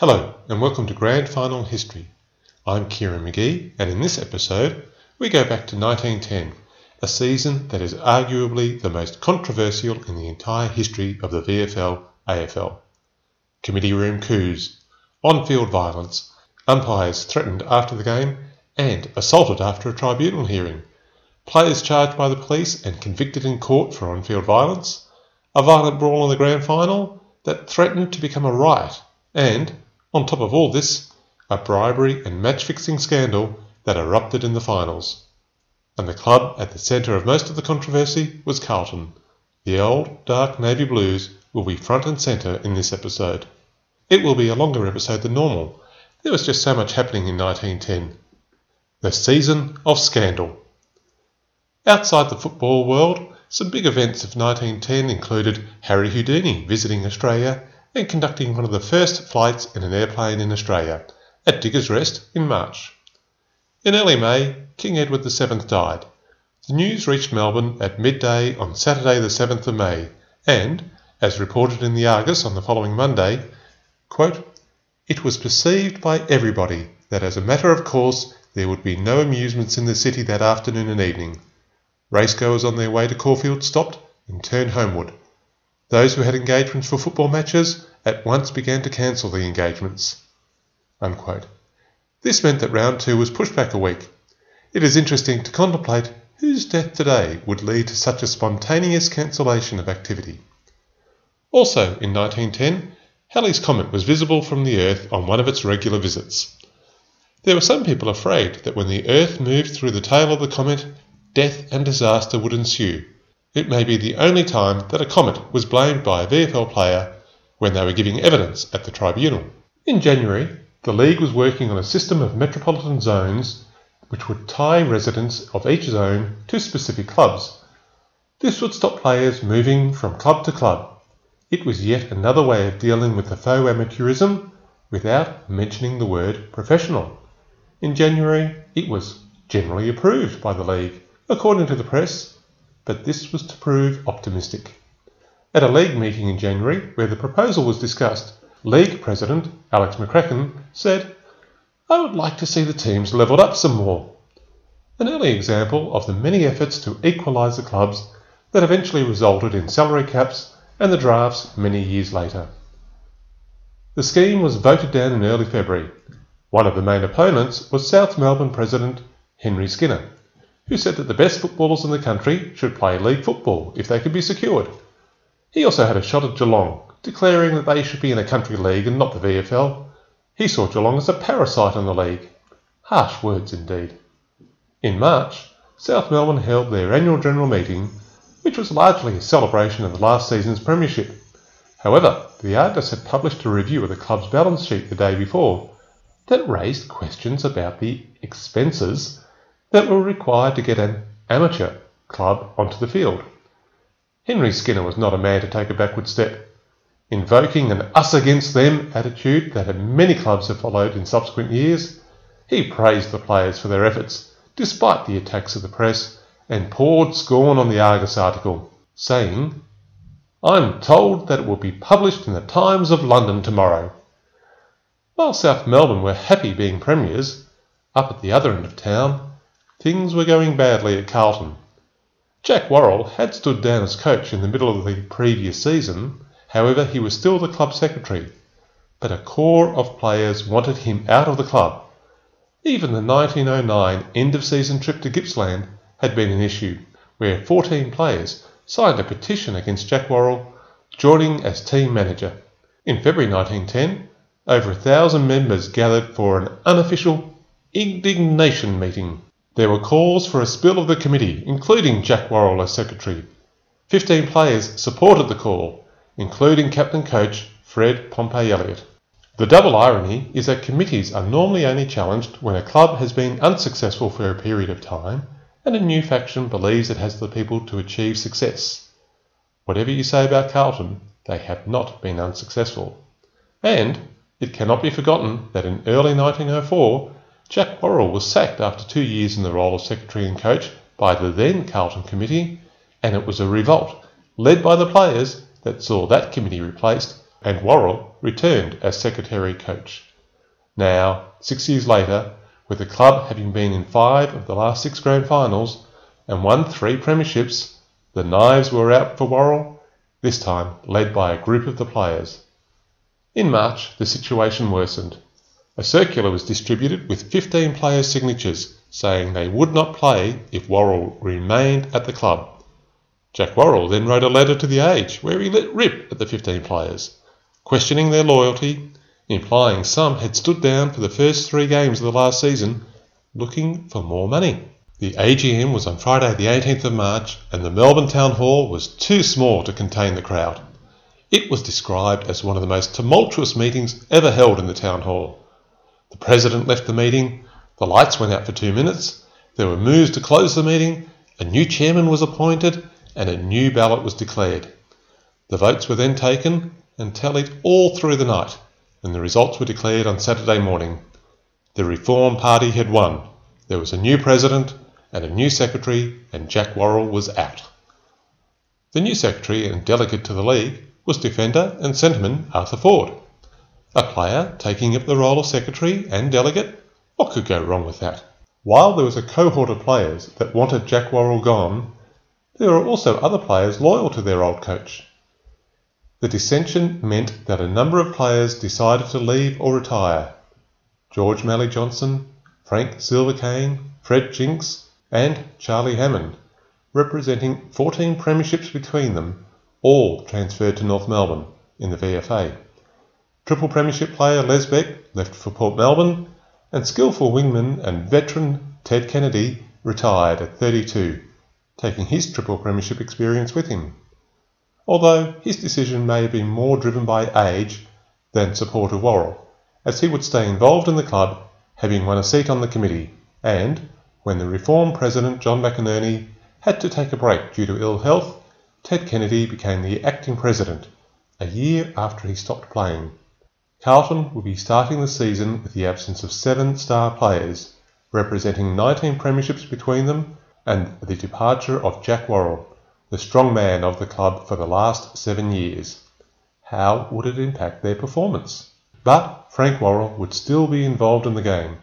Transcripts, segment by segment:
Hello, and welcome to Grand Final History. I'm Kieran McGee, and in this episode, we go back to 1910, a season that is arguably the most controversial in the entire history of the VFL AFL. Committee room coups, on field violence, umpires threatened after the game, and assaulted after a tribunal hearing, players charged by the police and convicted in court for on field violence, a violent brawl in the grand final that threatened to become a riot, and on top of all this, a bribery and match fixing scandal that erupted in the finals. And the club at the centre of most of the controversy was Carlton. The old, dark navy blues will be front and centre in this episode. It will be a longer episode than normal. There was just so much happening in 1910. The season of scandal. Outside the football world, some big events of 1910 included Harry Houdini visiting Australia and conducting one of the first flights in an airplane in Australia at Diggers Rest in March. In early May, King Edward VII died. The news reached Melbourne at midday on Saturday, the 7th of May, and, as reported in the Argus on the following Monday, quote, it was perceived by everybody that as a matter of course there would be no amusements in the city that afternoon and evening. Racegoers on their way to Caulfield stopped and turned homeward. Those who had engagements for football matches at once began to cancel the engagements. Unquote. This meant that round two was pushed back a week. It is interesting to contemplate whose death today would lead to such a spontaneous cancellation of activity. Also, in 1910, Halley's Comet was visible from the Earth on one of its regular visits. There were some people afraid that when the Earth moved through the tail of the comet, death and disaster would ensue. It may be the only time that a comet was blamed by a VFL player when they were giving evidence at the tribunal. In January, the League was working on a system of metropolitan zones which would tie residents of each zone to specific clubs. This would stop players moving from club to club. It was yet another way of dealing with the faux amateurism without mentioning the word professional. In January, it was generally approved by the League, according to the press, but this was to prove optimistic. At a League meeting in January, where the proposal was discussed, League President Alex McCracken said, I would like to see the teams levelled up some more. An early example of the many efforts to equalise the clubs that eventually resulted in salary caps and the drafts many years later. The scheme was voted down in early February. One of the main opponents was South Melbourne President Henry Skinner, who said that the best footballers in the country should play league football if they could be secured. He also had a shot at Geelong, declaring that they should be in a country league and not the VFL. He saw Geelong as a parasite on the league. Harsh words indeed. In March, South Melbourne held their annual general meeting, which was largely a celebration of the last season's premiership. However, the Argus had published a review of the club's balance sheet the day before that raised questions about the expenses that were required to get an amateur club onto the field. Henry Skinner was not a man to take a backward step. Invoking an us against them attitude that many clubs have followed in subsequent years, he praised the players for their efforts, despite the attacks of the press, and poured scorn on the Argus article, saying, I'm told that it will be published in the Times of London tomorrow. While South Melbourne were happy being premiers, up at the other end of town, things were going badly at Carlton. Jack Worrell had stood down as coach in the middle of the previous season, however, he was still the club secretary, but a core of players wanted him out of the club. Even the 1909 end of season trip to Gippsland had been an issue, where 14 players signed a petition against Jack Worrell joining as team manager. In February 1910, over a thousand members gathered for an unofficial indignation meeting. There were calls for a spill of the committee, including Jack Worrell as secretary. Fifteen players supported the call, including captain coach Fred Pompey Elliott. The double irony is that committees are normally only challenged when a club has been unsuccessful for a period of time and a new faction believes it has the people to achieve success. Whatever you say about Carlton, they have not been unsuccessful. And it cannot be forgotten that in early 1904 Jack Worrell was sacked after two years in the role of secretary and coach by the then Carlton Committee, and it was a revolt, led by the players, that saw that committee replaced and Worrell returned as secretary coach. Now, six years later, with the club having been in five of the last six grand finals and won three premierships, the knives were out for Worrell, this time led by a group of the players. In March, the situation worsened. A circular was distributed with 15 players' signatures saying they would not play if Worrell remained at the club. Jack Worrell then wrote a letter to The Age where he let rip at the 15 players, questioning their loyalty, implying some had stood down for the first three games of the last season looking for more money. The AGM was on Friday the 18th of March and the Melbourne Town Hall was too small to contain the crowd. It was described as one of the most tumultuous meetings ever held in the Town Hall. The President left the meeting, the lights went out for two minutes, there were moves to close the meeting, a new chairman was appointed, and a new ballot was declared. The votes were then taken and tallied all through the night, and the results were declared on Saturday morning. The Reform Party had won. There was a new president and a new secretary, and Jack Worrell was out. The new secretary and delegate to the League was defender and centreman Arthur Ford. A player taking up the role of secretary and delegate? What could go wrong with that? While there was a cohort of players that wanted Jack Worrell gone, there were also other players loyal to their old coach. The dissension meant that a number of players decided to leave or retire. George Mallee Johnson, Frank Silver Caine, Fred Jinks, and Charlie Hammond, representing 14 premierships between them, all transferred to North Melbourne in the VFA. Triple Premiership player Les Beck left for Port Melbourne, and skillful wingman and veteran Ted Kennedy retired at 32, taking his Triple Premiership experience with him. Although his decision may have been more driven by age than support of Worrell, as he would stay involved in the club, having won a seat on the committee, and, when the Reform President John McInerney had to take a break due to ill health, Ted Kennedy became the acting president, a year after he stopped playing. Carlton will be starting the season with the absence of seven star players, representing 19 premierships between them, and the departure of Jack Worrell, the strong man of the club for the last seven years. How would it impact their performance? But Frank Worrell would still be involved in the game.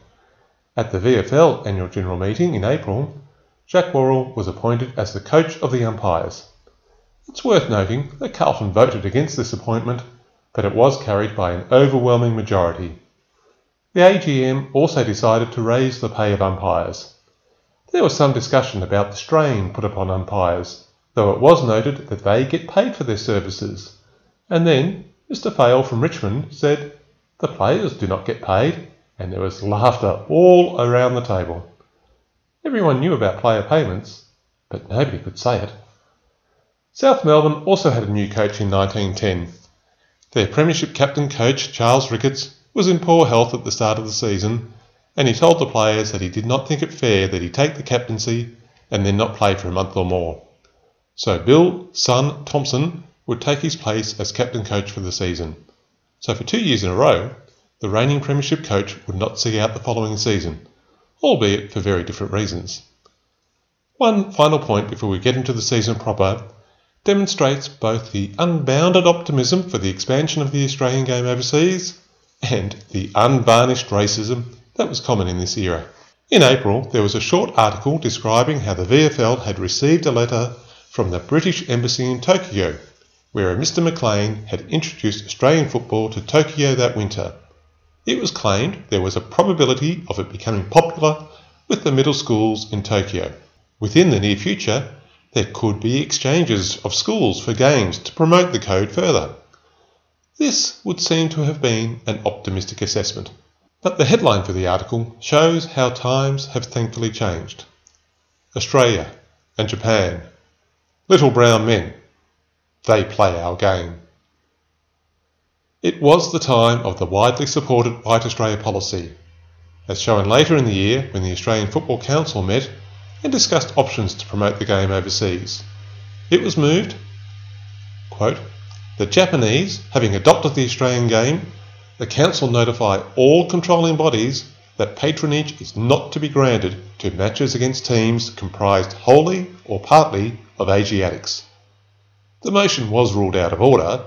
At the VFL annual general meeting in April, Jack Worrell was appointed as the coach of the umpires. It's worth noting that Carlton voted against this appointment but it was carried by an overwhelming majority. The AGM also decided to raise the pay of umpires. There was some discussion about the strain put upon umpires, though it was noted that they get paid for their services. And then Mr. Fail from Richmond said, The players do not get paid, and there was laughter all around the table. Everyone knew about player payments, but nobody could say it. South Melbourne also had a new coach in 1910. Their Premiership captain coach, Charles Ricketts, was in poor health at the start of the season, and he told the players that he did not think it fair that he take the captaincy and then not play for a month or more. So Bill Son Thompson would take his place as captain coach for the season. So for two years in a row, the reigning Premiership coach would not see out the following season, albeit for very different reasons. One final point before we get into the season proper demonstrates both the unbounded optimism for the expansion of the Australian game overseas and the unvarnished racism that was common in this era. In April, there was a short article describing how the VFL had received a letter from the British Embassy in Tokyo, where a Mr. McLean had introduced Australian football to Tokyo that winter. It was claimed there was a probability of it becoming popular with the middle schools in Tokyo. Within the near future, there could be exchanges of schools for games to promote the code further. This would seem to have been an optimistic assessment. But the headline for the article shows how times have thankfully changed. Australia and Japan. Little brown men. They play our game. It was the time of the widely supported White Australia policy, as shown later in the year when the Australian Football Council met and discussed options to promote the game overseas. It was moved, quote, the Japanese, having adopted the Australian game, the Council notify all controlling bodies that patronage is not to be granted to matches against teams comprised wholly or partly of Asiatics. The motion was ruled out of order,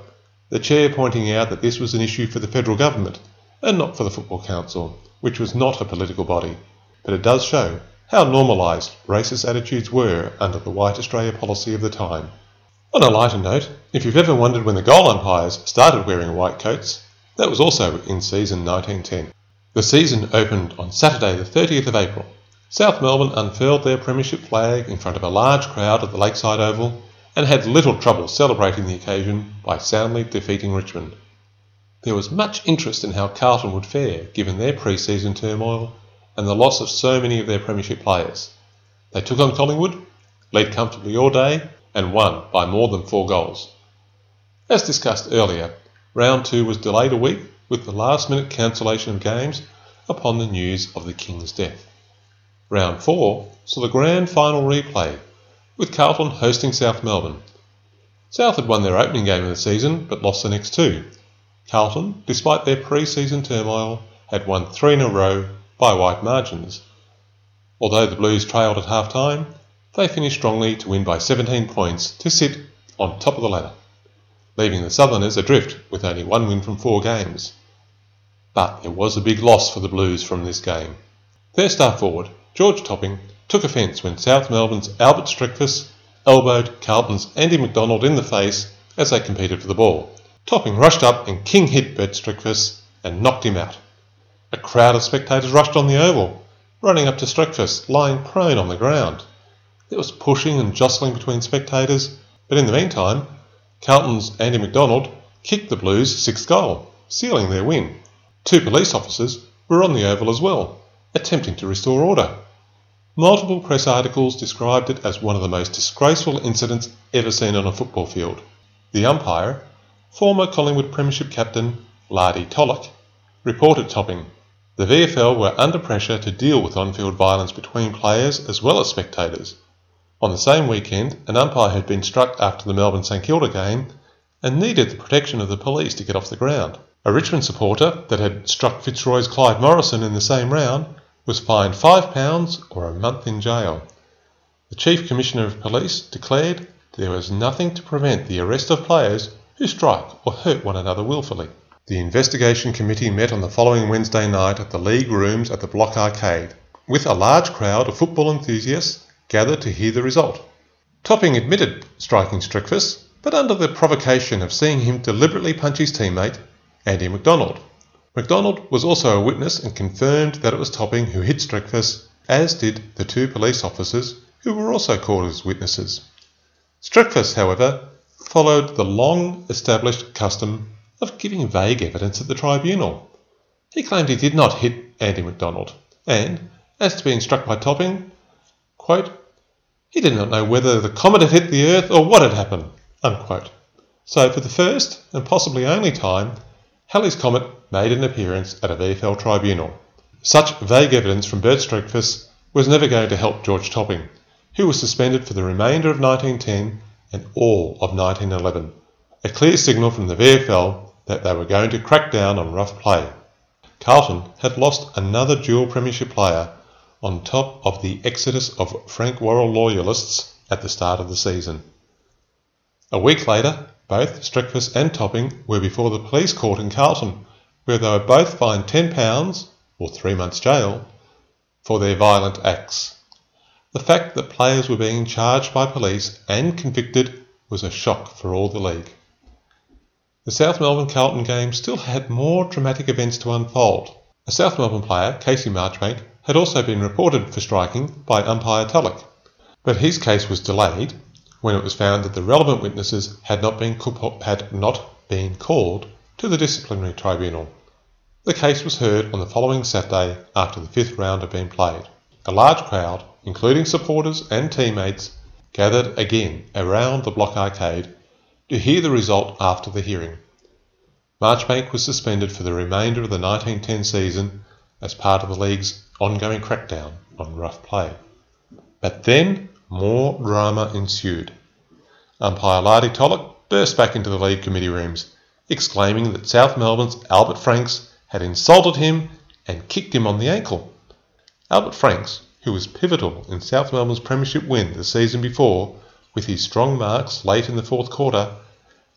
the chair pointing out that this was an issue for the federal government and not for the Football Council, which was not a political body, but it does show how normalised racist attitudes were under the White Australia policy of the time. On a lighter note, if you've ever wondered when the goal umpires started wearing white coats, that was also in season 1910. The season opened on Saturday the 30th of April. South Melbourne unfurled their premiership flag in front of a large crowd at the Lakeside Oval and had little trouble celebrating the occasion by soundly defeating Richmond. There was much interest in how Carlton would fare given their pre-season turmoil and the loss of so many of their premiership players. They took on Collingwood, led comfortably all day, and won by more than four goals. As discussed earlier, round two was delayed a week with the last minute cancellation of games upon the news of the King's death. Round four saw the grand final replay, with Carlton hosting South Melbourne. South had won their opening game of the season but lost the next two. Carlton, despite their pre season turmoil, had won three in a row by wide margins. Although the Blues trailed at half time, they finished strongly to win by 17 points to sit on top of the ladder, leaving the Southerners adrift with only one win from four games. But it was a big loss for the Blues from this game. Their star forward, George Topping, took offence when South Melbourne's Albert Streckfus elbowed Carlton's Andy McDonald in the face as they competed for the ball. Topping rushed up and king hit Bert Streckfus and knocked him out. A crowd of spectators rushed on the oval, running up to Streckfus lying prone on the ground. There was pushing and jostling between spectators, but in the meantime, Carlton's Andy McDonald kicked the Blues' sixth goal, sealing their win. Two police officers were on the oval as well, attempting to restore order. Multiple press articles described it as one of the most disgraceful incidents ever seen on a football field. The umpire, former Collingwood Premiership captain Lardy Tulloch, reported topping. The VFL were under pressure to deal with on field violence between players as well as spectators. On the same weekend, an umpire had been struck after the Melbourne St Kilda game and needed the protection of the police to get off the ground. A Richmond supporter that had struck Fitzroy's Clyde Morrison in the same round was fined £5 or a month in jail. The Chief Commissioner of Police declared there was nothing to prevent the arrest of players who strike or hurt one another wilfully. The investigation committee met on the following Wednesday night at the League Rooms at the Block Arcade, with a large crowd of football enthusiasts gathered to hear the result. Topping admitted striking Streckfus, but under the provocation of seeing him deliberately punch his teammate Andy McDonald. McDonald was also a witness and confirmed that it was Topping who hit Streckfus, as did the two police officers who were also called as witnesses. Streckfus, however, followed the long established custom of giving vague evidence at the tribunal. He claimed he did not hit Andy McDonald, and, as to being struck by Topping, quote, he did not know whether the comet had hit the earth or what had happened. Unquote. So, for the first and possibly only time, Halley's Comet made an appearance at a VFL tribunal. Such vague evidence from Bert Streckfus was never going to help George Topping, who was suspended for the remainder of 1910 and all of 1911, a clear signal from the VFL that they were going to crack down on rough play. Carlton had lost another dual premiership player on top of the exodus of Frank Worrell loyalists at the start of the season. A week later, both Streckfus and Topping were before the police court in Carlton, where they were both fined £10 or three months' jail for their violent acts. The fact that players were being charged by police and convicted was a shock for all the league. The South Melbourne Carlton game still had more dramatic events to unfold. A South Melbourne player, Casey Marchbank, had also been reported for striking by umpire Tulloch, but his case was delayed when it was found that the relevant witnesses had not been, had not been called to the disciplinary tribunal. The case was heard on the following Saturday after the fifth round had been played. A large crowd, including supporters and teammates, gathered again around the Block Arcade to hear the result after the hearing. Marchbank was suspended for the remainder of the 1910 season as part of the league's ongoing crackdown on rough play. But then more drama ensued. Umpire Lardy Tulloch burst back into the league committee rooms, exclaiming that South Melbourne's Albert Franks had insulted him and kicked him on the ankle. Albert Franks, who was pivotal in South Melbourne's premiership win the season before with his strong marks late in the fourth quarter,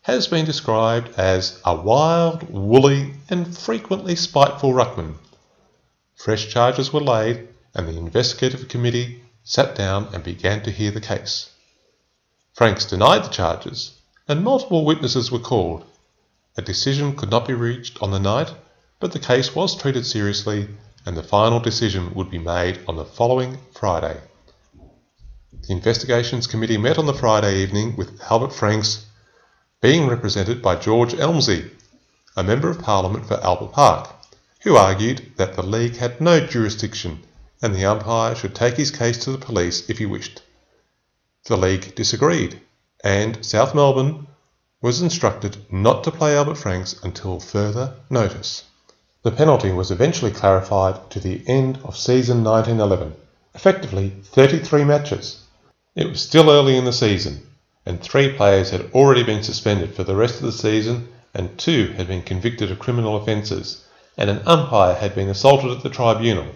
has been described as a wild, woolly, and frequently spiteful ruckman. Fresh charges were laid, and the investigative committee sat down and began to hear the case. Franks denied the charges, and multiple witnesses were called. A decision could not be reached on the night, but the case was treated seriously, and the final decision would be made on the following Friday. The Investigations Committee met on the Friday evening with Albert Franks being represented by George Elmslie, a Member of Parliament for Albert Park, who argued that the League had no jurisdiction and the umpire should take his case to the police if he wished. The League disagreed, and South Melbourne was instructed not to play Albert Franks until further notice. The penalty was eventually clarified to the end of season 1911, effectively 33 matches. It was still early in the season, and three players had already been suspended for the rest of the season, and two had been convicted of criminal offences, and an umpire had been assaulted at the tribunal.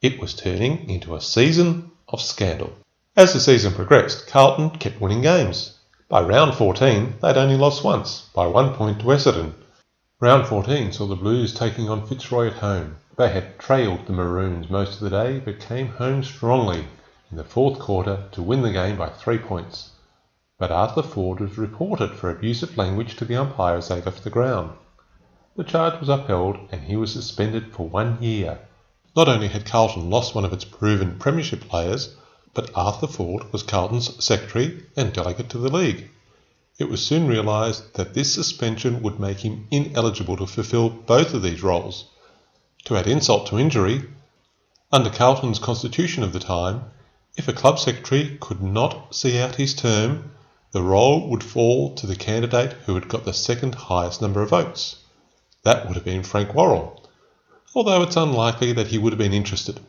It was turning into a season of scandal. As the season progressed, Carlton kept winning games. By round 14, they'd only lost once, by one point to Essendon. Round 14 saw the Blues taking on Fitzroy at home. They had trailed the Maroons most of the day, but came home strongly in the fourth quarter to win the game by three points but Arthur Ford was reported for abusive language to the umpire as they left the ground. The charge was upheld and he was suspended for one year. Not only had Carlton lost one of its proven premiership players, but Arthur Ford was Carlton's secretary and delegate to the league. It was soon realised that this suspension would make him ineligible to fulfil both of these roles. To add insult to injury, under Carlton's constitution of the time, if a club secretary could not see out his term, the role would fall to the candidate who had got the second highest number of votes. That would have been Frank Worrell, although it's unlikely that he would have been interested.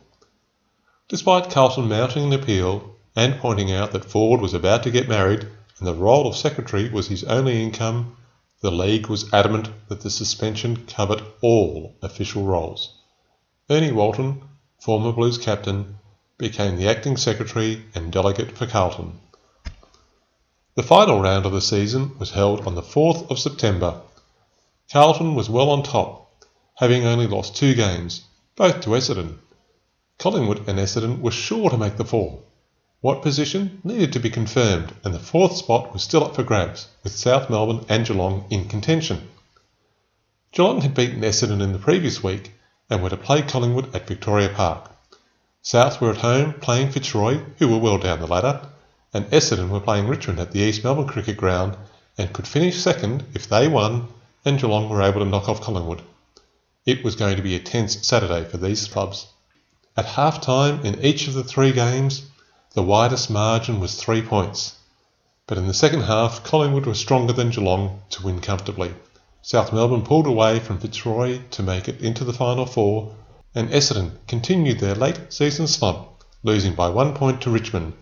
Despite Carlton mounting an appeal and pointing out that Ford was about to get married and the role of secretary was his only income, the League was adamant that the suspension covered all official roles. Ernie Walton, former Blues captain, became the acting secretary and delegate for Carlton. The final round of the season was held on the 4th of September. Carlton was well on top, having only lost two games, both to Essendon. Collingwood and Essendon were sure to make the four. What position needed to be confirmed, and the fourth spot was still up for grabs, with South Melbourne and Geelong in contention. Geelong had beaten Essendon in the previous week and were to play Collingwood at Victoria Park. South were at home playing Fitzroy, who were well down the ladder, and Essendon were playing Richmond at the East Melbourne Cricket Ground and could finish second if they won and Geelong were able to knock off Collingwood. It was going to be a tense Saturday for these clubs. At half time in each of the three games, the widest margin was three points. But in the second half, Collingwood was stronger than Geelong to win comfortably. South Melbourne pulled away from Fitzroy to make it into the final four, and Essendon continued their late season slump, losing by one point to Richmond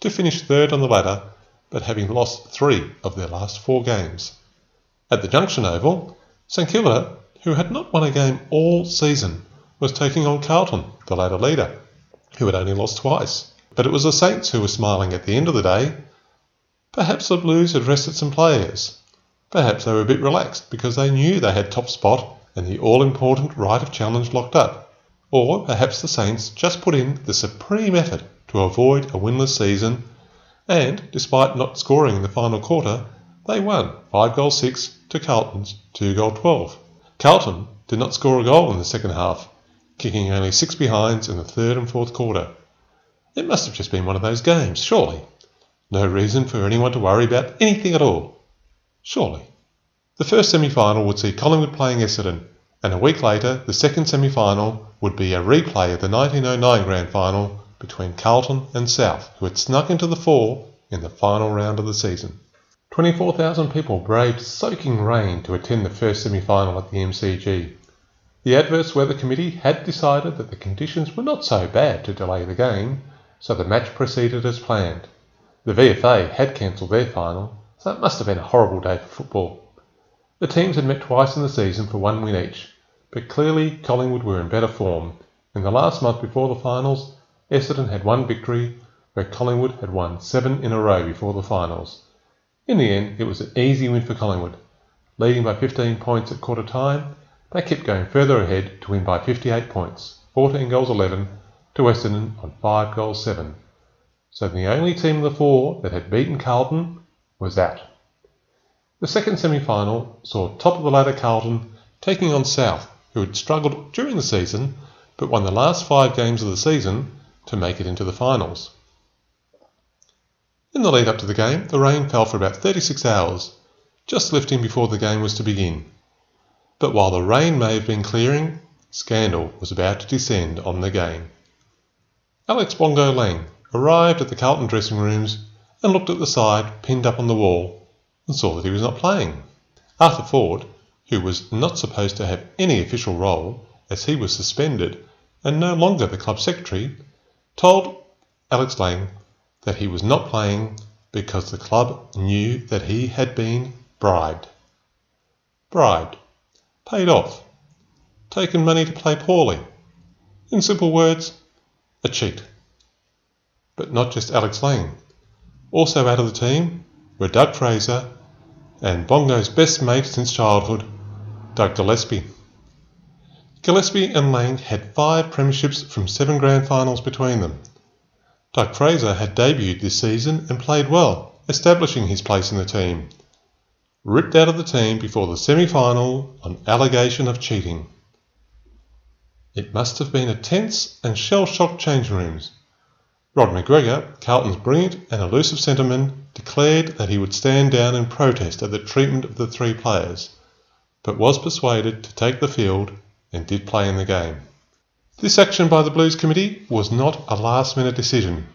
to finish third on the ladder, but having lost three of their last four games. At the Junction Oval, St Kilda, who had not won a game all season, was taking on Carlton, the ladder leader, who had only lost twice. But it was the Saints who were smiling at the end of the day. Perhaps the Blues had rested some players. Perhaps they were a bit relaxed because they knew they had top spot and the all important right of challenge locked up. Or perhaps the Saints just put in the supreme effort to avoid a winless season, and, despite not scoring in the final quarter, they won 5 goals 6 to Carlton's 2 goal 12. Carlton did not score a goal in the second half, kicking only six behinds in the third and fourth quarter. It must have just been one of those games, surely. No reason for anyone to worry about anything at all. Surely. The first semi final would see Collingwood playing Essendon, and a week later, the second semi final would be a replay of the 1909 Grand Final between Carlton and South, who had snuck into the four in the final round of the season. 24,000 people braved soaking rain to attend the first semi final at the MCG. The Adverse Weather Committee had decided that the conditions were not so bad to delay the game, so the match proceeded as planned. The VFA had cancelled their final, so it must have been a horrible day for football. The teams had met twice in the season for one win each, but clearly Collingwood were in better form. In the last month before the finals, Essendon had one victory, where Collingwood had won seven in a row before the finals. In the end, it was an easy win for Collingwood. Leading by 15 points at quarter time, they kept going further ahead to win by 58 points, 14 goals 11 to Essendon on 5 goals 7. So the only team of the four that had beaten Carlton was that. The second semi final saw top of the ladder Carlton taking on South, who had struggled during the season but won the last five games of the season to make it into the finals. In the lead up to the game, the rain fell for about 36 hours, just lifting before the game was to begin. But while the rain may have been clearing, scandal was about to descend on the game. Alex Bongo Lang arrived at the Carlton dressing rooms and looked at the side pinned up on the wall and saw that he was not playing. Arthur Ford, who was not supposed to have any official role as he was suspended and no longer the club secretary, told Alex Lang that he was not playing because the club knew that he had been bribed. Bribed. Paid off. Taken money to play poorly. In simple words, a cheat. But not just Alex Lang. Also out of the team were Doug Fraser and Bongo's best mate since childhood, Doug Gillespie. Gillespie and Lang had five premierships from seven grand finals between them. Doug Fraser had debuted this season and played well, establishing his place in the team. Ripped out of the team before the semi final on allegation of cheating. It must have been a tense and shell shocked changing rooms. Rod McGregor, Carlton's brilliant and elusive centreman, declared that he would stand down in protest at the treatment of the three players, but was persuaded to take the field and did play in the game. This action by the Blues Committee was not a last minute decision.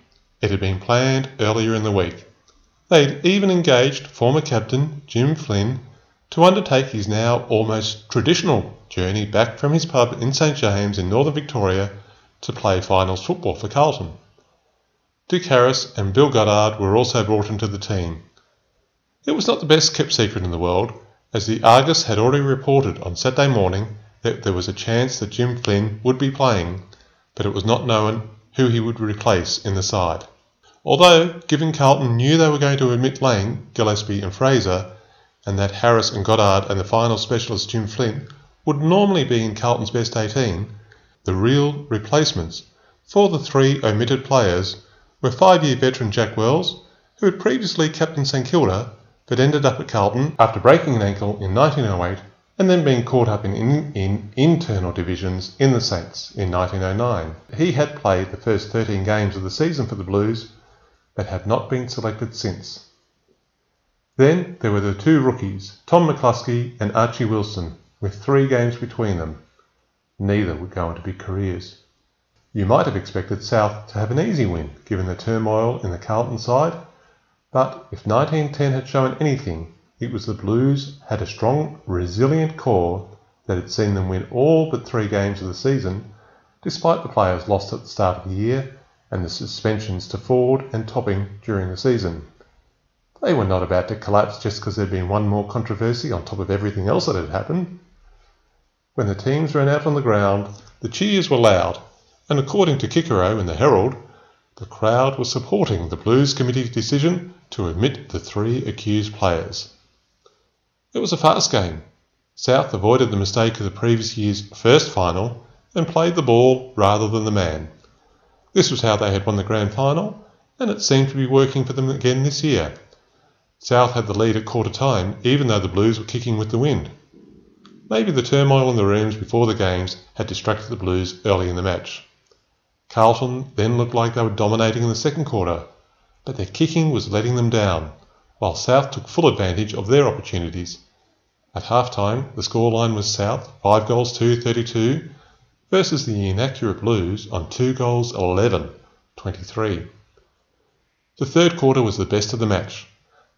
It had been planned earlier in the week. They had even engaged former captain Jim Flynn to undertake his now almost traditional journey back from his pub in St James in northern Victoria to play finals football for Carlton. Dick Harris and Bill Goddard were also brought into the team. It was not the best kept secret in the world, as the Argus had already reported on Saturday morning that there was a chance that Jim Flynn would be playing, but it was not known who he would replace in the side. Although, given Carlton knew they were going to admit Lang, Gillespie, and Fraser, and that Harris and Goddard and the final specialist Jim Flynn would normally be in Carlton's best 18, the real replacements for the three omitted players were five-year veteran Jack Wells, who had previously captained St Kilda but ended up at Carlton after breaking an ankle in 1908 and then being caught up in, in, in, internal divisions in the Saints in 1909. He had played the first 13 games of the season for the Blues but had not been selected since. Then there were the two rookies, Tom McCluskey and Archie Wilson, with three games between them. Neither would go on to big careers. You might have expected South to have an easy win, given the turmoil in the Carlton side, but if 1910 had shown anything, it was the Blues had a strong, resilient core that had seen them win all but three games of the season, despite the players lost at the start of the year and the suspensions to Ford and Topping during the season. They were not about to collapse just because there'd been one more controversy on top of everything else that had happened. When the teams ran out on the ground, the cheers were loud and according to Kikero in the Herald, the crowd was supporting the Blues Committee's decision to admit the three accused players. It was a fast game. South avoided the mistake of the previous year's first final and played the ball rather than the man. This was how they had won the grand final, and it seemed to be working for them again this year. South had the lead at quarter time, even though the Blues were kicking with the wind. Maybe the turmoil in the rooms before the games had distracted the Blues early in the match. Carlton then looked like they were dominating in the second quarter, but their kicking was letting them down, while South took full advantage of their opportunities. At half time, the scoreline was South 5 goals to 32 versus the inaccurate Blues on 2 goals 11 23. The third quarter was the best of the match.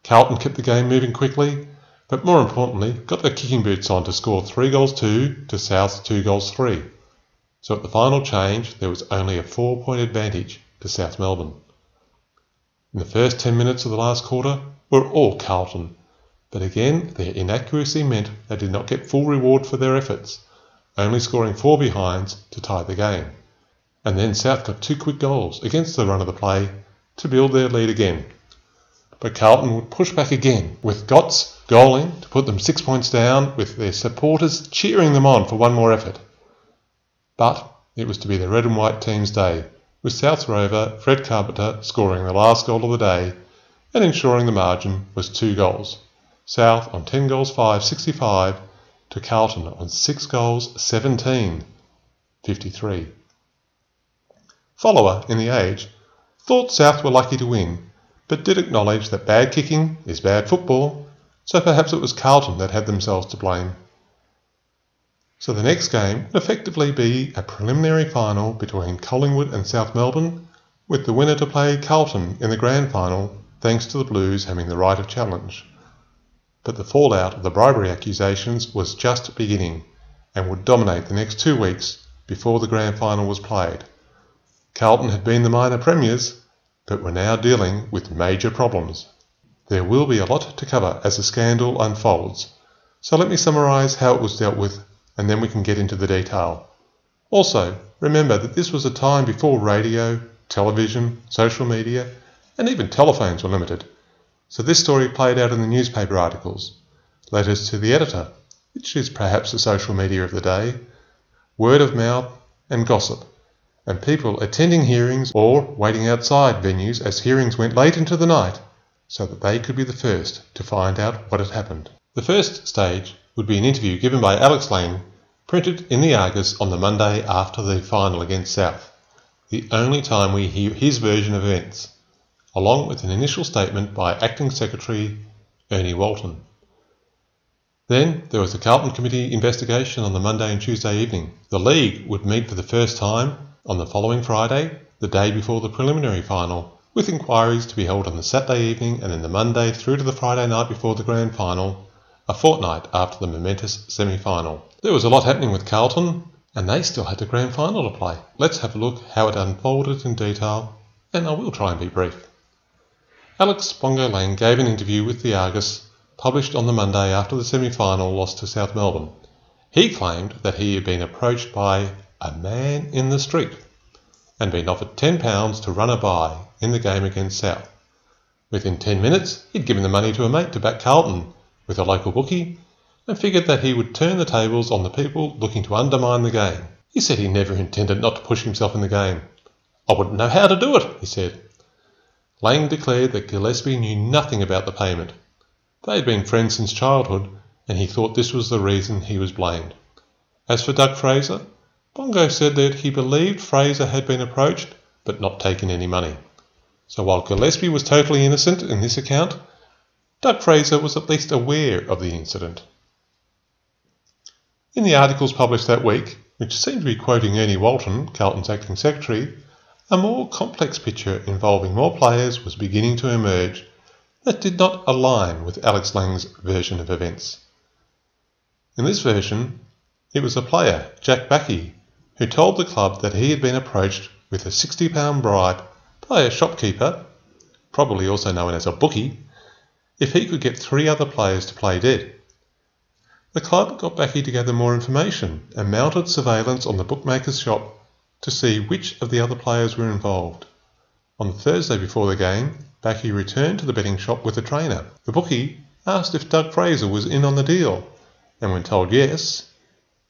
Carlton kept the game moving quickly, but more importantly, got their kicking boots on to score 3 goals 2 to South's 2 goals 3 so at the final change there was only a four point advantage to South Melbourne. In the first 10 minutes of the last quarter were all Carlton, but again their inaccuracy meant they did not get full reward for their efforts, only scoring four behinds to tie the game. And then South got two quick goals against the run of the play to build their lead again. but Carlton would push back again, with Gotts goaling to put them six points down, with their supporters cheering them on for one more effort. But it was to be the red and white team's day, with South rover Fred Carpenter scoring the last goal of the day and ensuring the margin was two goals. South on 10 goals 5, 65 to Carlton on 6 goals 17, 53. Follower in the Age thought South were lucky to win but did acknowledge that bad kicking is bad football, so perhaps it was Carlton that had themselves to blame. So the next game would effectively be a preliminary final between Collingwood and South Melbourne, with the winner to play Carlton in the grand final, thanks to the Blues having the right of challenge. But the fallout of the bribery accusations was just beginning and would dominate the next two weeks before the grand final was played. Carlton had been the minor premiers, but we're now dealing with major problems. There will be a lot to cover as the scandal unfolds, so let me summarise how it was dealt with and then we can get into the detail. Also, remember that this was a time before radio, television, social media, and even telephones were limited, so this story played out in the newspaper articles, letters to the editor, which is perhaps the social media of the day, word of mouth, and gossip and people attending hearings or waiting outside venues as hearings went late into the night so that they could be the first to find out what had happened. The first stage would be an interview given by Alex Lang, printed in the Argus on the Monday after the final against South, the only time we hear his version of events, along with an initial statement by Acting Secretary Ernie Walton. Then there was the Carlton Committee investigation on the Monday and Tuesday evening. The League would meet for the first time on the following Friday, the day before the preliminary final, with inquiries to be held on the Saturday evening and then the Monday through to the Friday night before the grand final, a fortnight after the momentous semi final. There was a lot happening with Carlton, and they still had the grand final to play. Let's have a look how it unfolded in detail, and I will try and be brief. Alex Bongo Lang gave an interview with the Argus, published on the Monday after the semi final loss to South Melbourne. He claimed that he had been approached by a man in the street and been offered £10 to run a bye in the game against South. Within 10 minutes, he'd given the money to a mate to back Carlton with a local bookie and figured that he would turn the tables on the people looking to undermine the game. He said he never intended not to push himself in the game. I wouldn't know how to do it, he said. Lang declared that Gillespie knew nothing about the payment. They had been friends since childhood, and he thought this was the reason he was blamed. As for Doug Fraser, Bongo said that he believed Fraser had been approached but not taken any money. So while Gillespie was totally innocent in this account, Doug Fraser was at least aware of the incident. In the articles published that week, which seemed to be quoting Ernie Walton, Carlton's acting secretary, a more complex picture involving more players was beginning to emerge that did not align with Alex Lang's version of events. In this version, it was a player, Jack Backey, who told the club that he had been approached with a £60 bribe by a shopkeeper, probably also known as a bookie, if he could get three other players to play dead. The club got Backey to gather more information and mounted surveillance on the bookmaker's shop to see which of the other players were involved. On the Thursday before the game, Backey returned to the betting shop with a trainer. The bookie asked if Doug Fraser was in on the deal, and when told yes,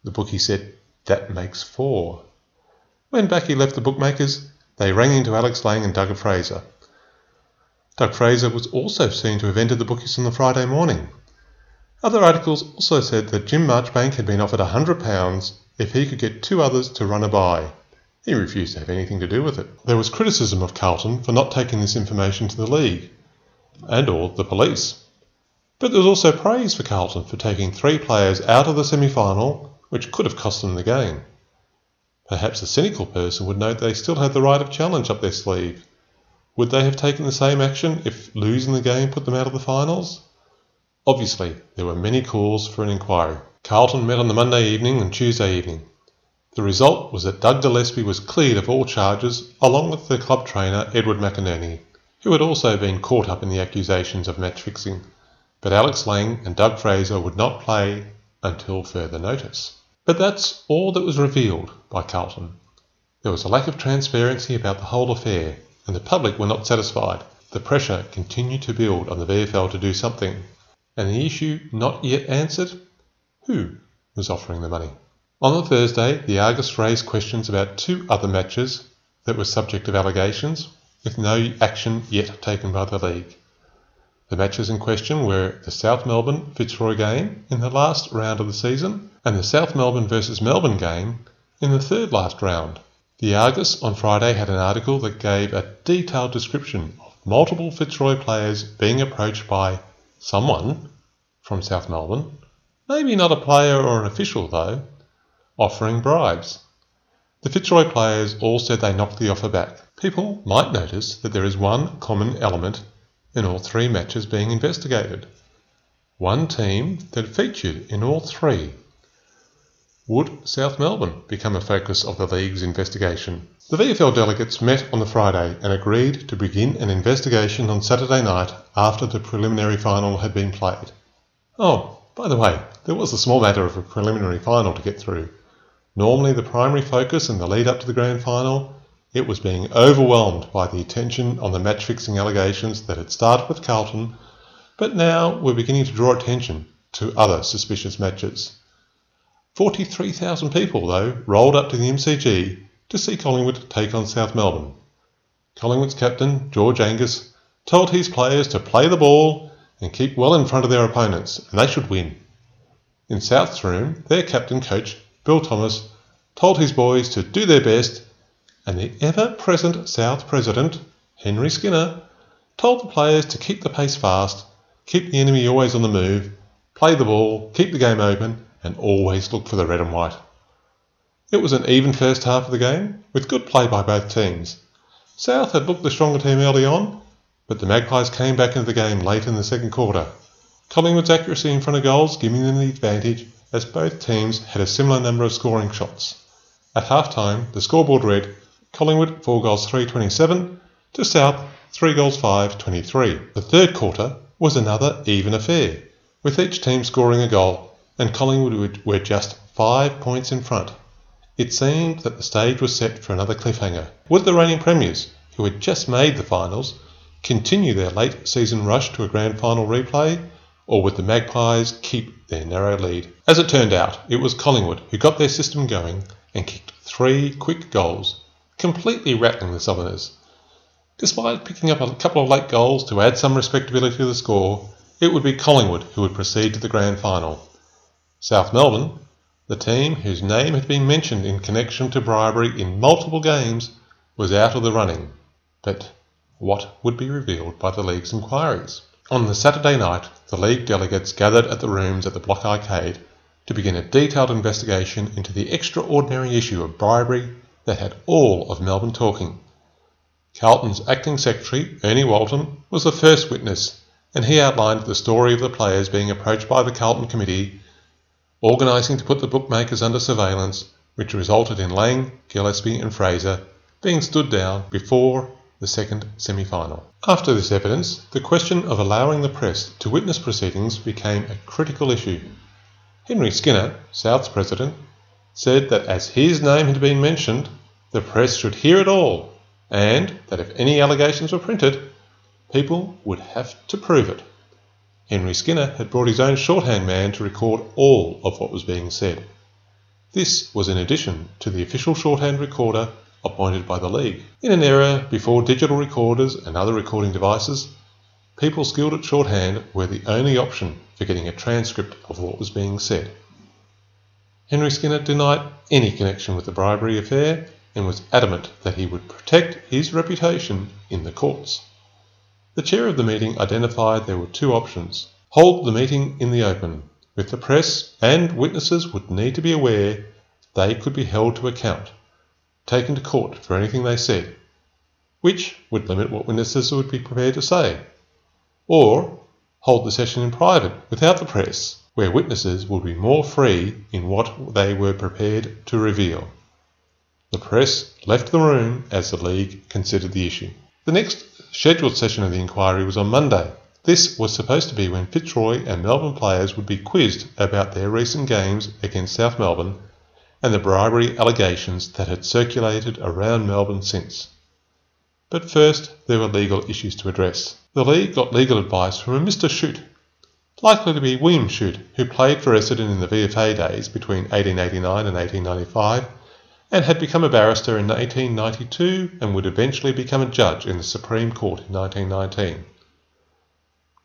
the bookie said that makes four. When Backey left the bookmakers, they rang into Alex Lang and Doug Fraser. Doug Fraser was also seen to have entered the bookies on the Friday morning. Other articles also said that Jim Marchbank had been offered a hundred pounds if he could get two others to run a bye. He refused to have anything to do with it. There was criticism of Carlton for not taking this information to the league and or the police. But there was also praise for Carlton for taking three players out of the semi-final which could have cost them the game. Perhaps a cynical person would note they still had the right of challenge up their sleeve. Would they have taken the same action if losing the game put them out of the finals? Obviously, there were many calls for an inquiry. Carlton met on the Monday evening and Tuesday evening. The result was that Doug Gillespie was cleared of all charges, along with the club trainer Edward McInerney, who had also been caught up in the accusations of match fixing. But Alex Lang and Doug Fraser would not play until further notice. But that's all that was revealed by Carlton. There was a lack of transparency about the whole affair, and the public were not satisfied. the pressure continued to build on the VFL to do something. And the issue not yet answered? Who was offering the money? On the Thursday, the Argus raised questions about two other matches that were subject of allegations, with no action yet taken by the league. The matches in question were the South Melbourne Fitzroy game in the last round of the season and the South Melbourne versus Melbourne game in the third last round. The Argus on Friday had an article that gave a detailed description of multiple Fitzroy players being approached by someone from South Melbourne, maybe not a player or an official though, offering bribes. The Fitzroy players all said they knocked the offer back. People might notice that there is one common element in all three matches being investigated. One team that featured in all three. Would South Melbourne become a focus of the league's investigation? The VFL delegates met on the Friday and agreed to begin an investigation on Saturday night after the preliminary final had been played. Oh, by the way, there was a small matter of a preliminary final to get through. Normally the primary focus in the lead up to the grand final it was being overwhelmed by the attention on the match fixing allegations that had started with Carlton, but now were beginning to draw attention to other suspicious matches. 43,000 people, though, rolled up to the MCG to see Collingwood take on South Melbourne. Collingwood's captain, George Angus, told his players to play the ball and keep well in front of their opponents, and they should win. In South's room, their captain coach, Bill Thomas, told his boys to do their best and the ever present South President, Henry Skinner, told the players to keep the pace fast, keep the enemy always on the move, play the ball, keep the game open, and always look for the red and white. It was an even first half of the game, with good play by both teams. South had looked the stronger team early on, but the Magpies came back into the game late in the second quarter. Collingwood's accuracy in front of goals giving them the advantage, as both teams had a similar number of scoring shots. At half time, the scoreboard read Collingwood 4 goals 327 to South 3 goals 523. The third quarter was another even affair, with each team scoring a goal and Collingwood were just five points in front. It seemed that the stage was set for another cliffhanger. Would the reigning premiers, who had just made the finals, continue their late season rush to a grand final replay, or would the Magpies keep their narrow lead? As it turned out, it was Collingwood who got their system going and kicked three quick goals completely rattling the Southerners. Despite picking up a couple of late goals to add some respectability to the score, it would be Collingwood who would proceed to the grand final. South Melbourne, the team whose name had been mentioned in connection to bribery in multiple games, was out of the running. But what would be revealed by the league's inquiries? On the Saturday night, the league delegates gathered at the rooms at the Block Arcade to begin a detailed investigation into the extraordinary issue of bribery that had all of Melbourne talking. Carlton's acting secretary, Ernie Walton, was the first witness, and he outlined the story of the players being approached by the Carlton committee, organising to put the bookmakers under surveillance, which resulted in Lang, Gillespie, and Fraser being stood down before the second semi final. After this evidence, the question of allowing the press to witness proceedings became a critical issue. Henry Skinner, South's president, said that as his name had been mentioned, the press should hear it all, and that if any allegations were printed, people would have to prove it. Henry Skinner had brought his own shorthand man to record all of what was being said. This was in addition to the official shorthand recorder appointed by the League. In an era before digital recorders and other recording devices, people skilled at shorthand were the only option for getting a transcript of what was being said. Henry Skinner denied any connection with the bribery affair and was adamant that he would protect his reputation in the courts. The chair of the meeting identified there were two options hold the meeting in the open, with the press and witnesses would need to be aware they could be held to account, taken to court for anything they said, which would limit what witnesses would be prepared to say, or hold the session in private without the press where witnesses would be more free in what they were prepared to reveal. The press left the room as the League considered the issue. The next scheduled session of the inquiry was on Monday. This was supposed to be when Fitzroy and Melbourne players would be quizzed about their recent games against South Melbourne and the bribery allegations that had circulated around Melbourne since. But first, there were legal issues to address. The league got legal advice from a Mr. Shute, likely to be William Shute, who played for Essendon in the VFA days between 1889 and 1895 and had become a barrister in 1892 and would eventually become a judge in the Supreme Court in 1919.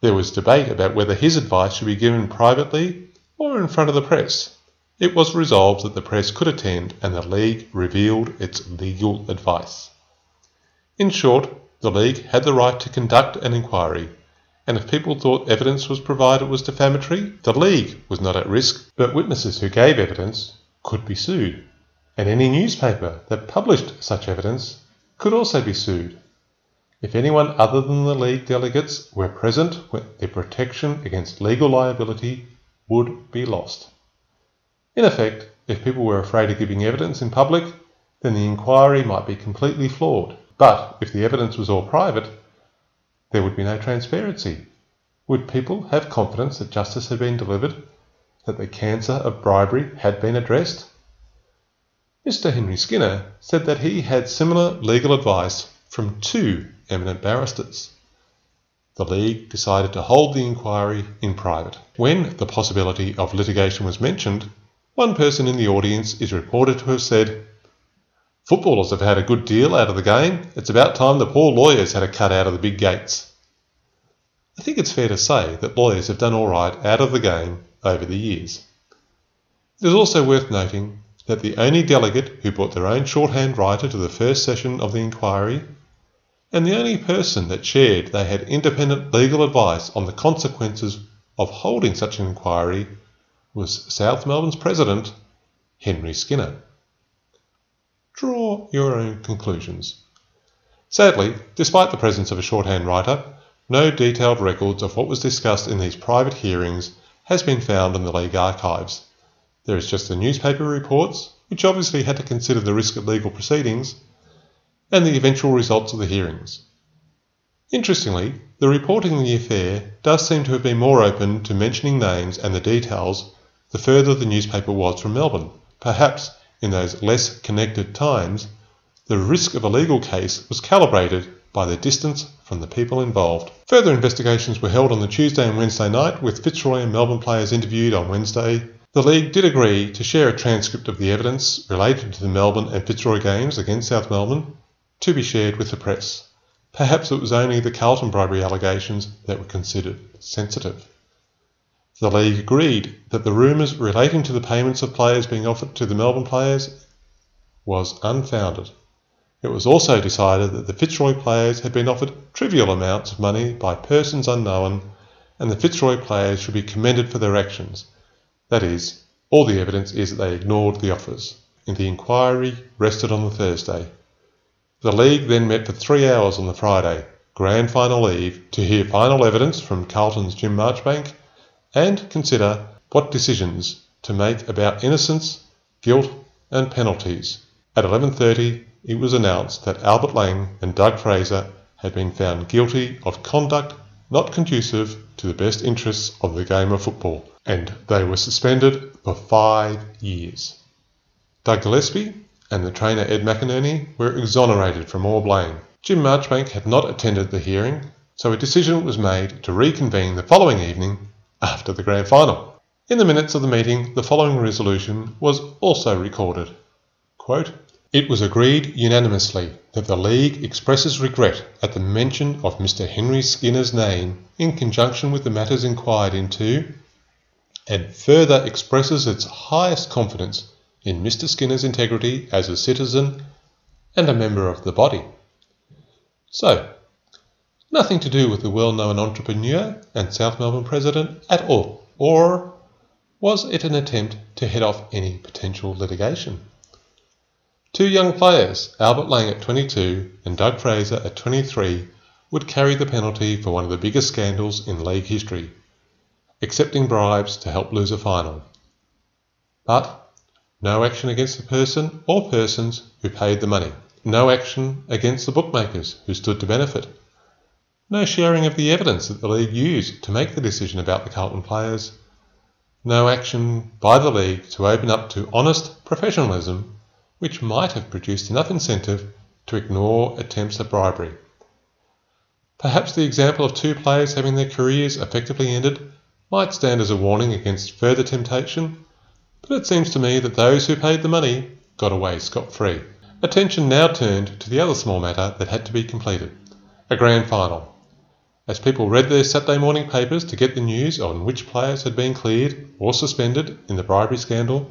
There was debate about whether his advice should be given privately or in front of the press. It was resolved that the press could attend and the League revealed its legal advice. In short, the League had the right to conduct an inquiry, and if people thought evidence was provided was defamatory, the League was not at risk, but witnesses who gave evidence could be sued and any newspaper that published such evidence could also be sued. If anyone other than the League delegates were present, their protection against legal liability would be lost. In effect, if people were afraid of giving evidence in public, then the inquiry might be completely flawed. But if the evidence was all private, there would be no transparency. Would people have confidence that justice had been delivered, that the cancer of bribery had been addressed? Mr. Henry Skinner said that he had similar legal advice from two eminent barristers. The League decided to hold the inquiry in private. When the possibility of litigation was mentioned, one person in the audience is reported to have said, Footballers have had a good deal out of the game. It's about time the poor lawyers had a cut out of the big gates. I think it's fair to say that lawyers have done all right out of the game over the years. It is also worth noting that the only delegate who brought their own shorthand writer to the first session of the inquiry, and the only person that shared they had independent legal advice on the consequences of holding such an inquiry, was South Melbourne's president, Henry Skinner. Draw your own conclusions. Sadly, despite the presence of a shorthand writer, no detailed records of what was discussed in these private hearings has been found in the League archives. There is just the newspaper reports, which obviously had to consider the risk of legal proceedings, and the eventual results of the hearings. Interestingly, the reporting of the affair does seem to have been more open to mentioning names and the details the further the newspaper was from Melbourne. Perhaps in those less connected times, the risk of a legal case was calibrated by the distance from the people involved. Further investigations were held on the Tuesday and Wednesday night, with Fitzroy and Melbourne players interviewed on Wednesday the League did agree to share a transcript of the evidence related to the Melbourne and Fitzroy games against South Melbourne to be shared with the press. Perhaps it was only the Carlton bribery allegations that were considered sensitive. The League agreed that the rumours relating to the payments of players being offered to the Melbourne players was unfounded. It was also decided that the Fitzroy players had been offered trivial amounts of money by persons unknown, and the Fitzroy players should be commended for their actions that is, all the evidence is that they ignored the offers, and the inquiry rested on the Thursday. The League then met for three hours on the Friday, grand final eve, to hear final evidence from Carlton's Jim Marchbank and consider what decisions to make about innocence, guilt and penalties. At 11.30 it was announced that Albert Lang and Doug Fraser had been found guilty of conduct not conducive to the best interests of the game of football and they were suspended for five years. Doug Gillespie and the trainer Ed McInerney were exonerated from all blame. Jim Marchbank had not attended the hearing, so a decision was made to reconvene the following evening after the grand final. In the minutes of the meeting, the following resolution was also recorded. Quote, it was agreed unanimously that the League expresses regret at the mention of Mr. Henry Skinner's name in conjunction with the matters inquired into and further expresses its highest confidence in Mr. Skinner's integrity as a citizen and a member of the body. So, nothing to do with the well known entrepreneur and South Melbourne president at all, or was it an attempt to head off any potential litigation? Two young players, Albert Lang at 22 and Doug Fraser at 23, would carry the penalty for one of the biggest scandals in league history accepting bribes to help lose a final. But no action against the person or persons who paid the money. No action against the bookmakers who stood to benefit. No sharing of the evidence that the league used to make the decision about the Carlton players. No action by the league to open up to honest professionalism, which might have produced enough incentive to ignore attempts at bribery. Perhaps the example of two players having their careers effectively ended might stand as a warning against further temptation, but it seems to me that those who paid the money got away scot free. Attention now turned to the other small matter that had to be completed a grand final. As people read their Saturday morning papers to get the news on which players had been cleared or suspended in the bribery scandal,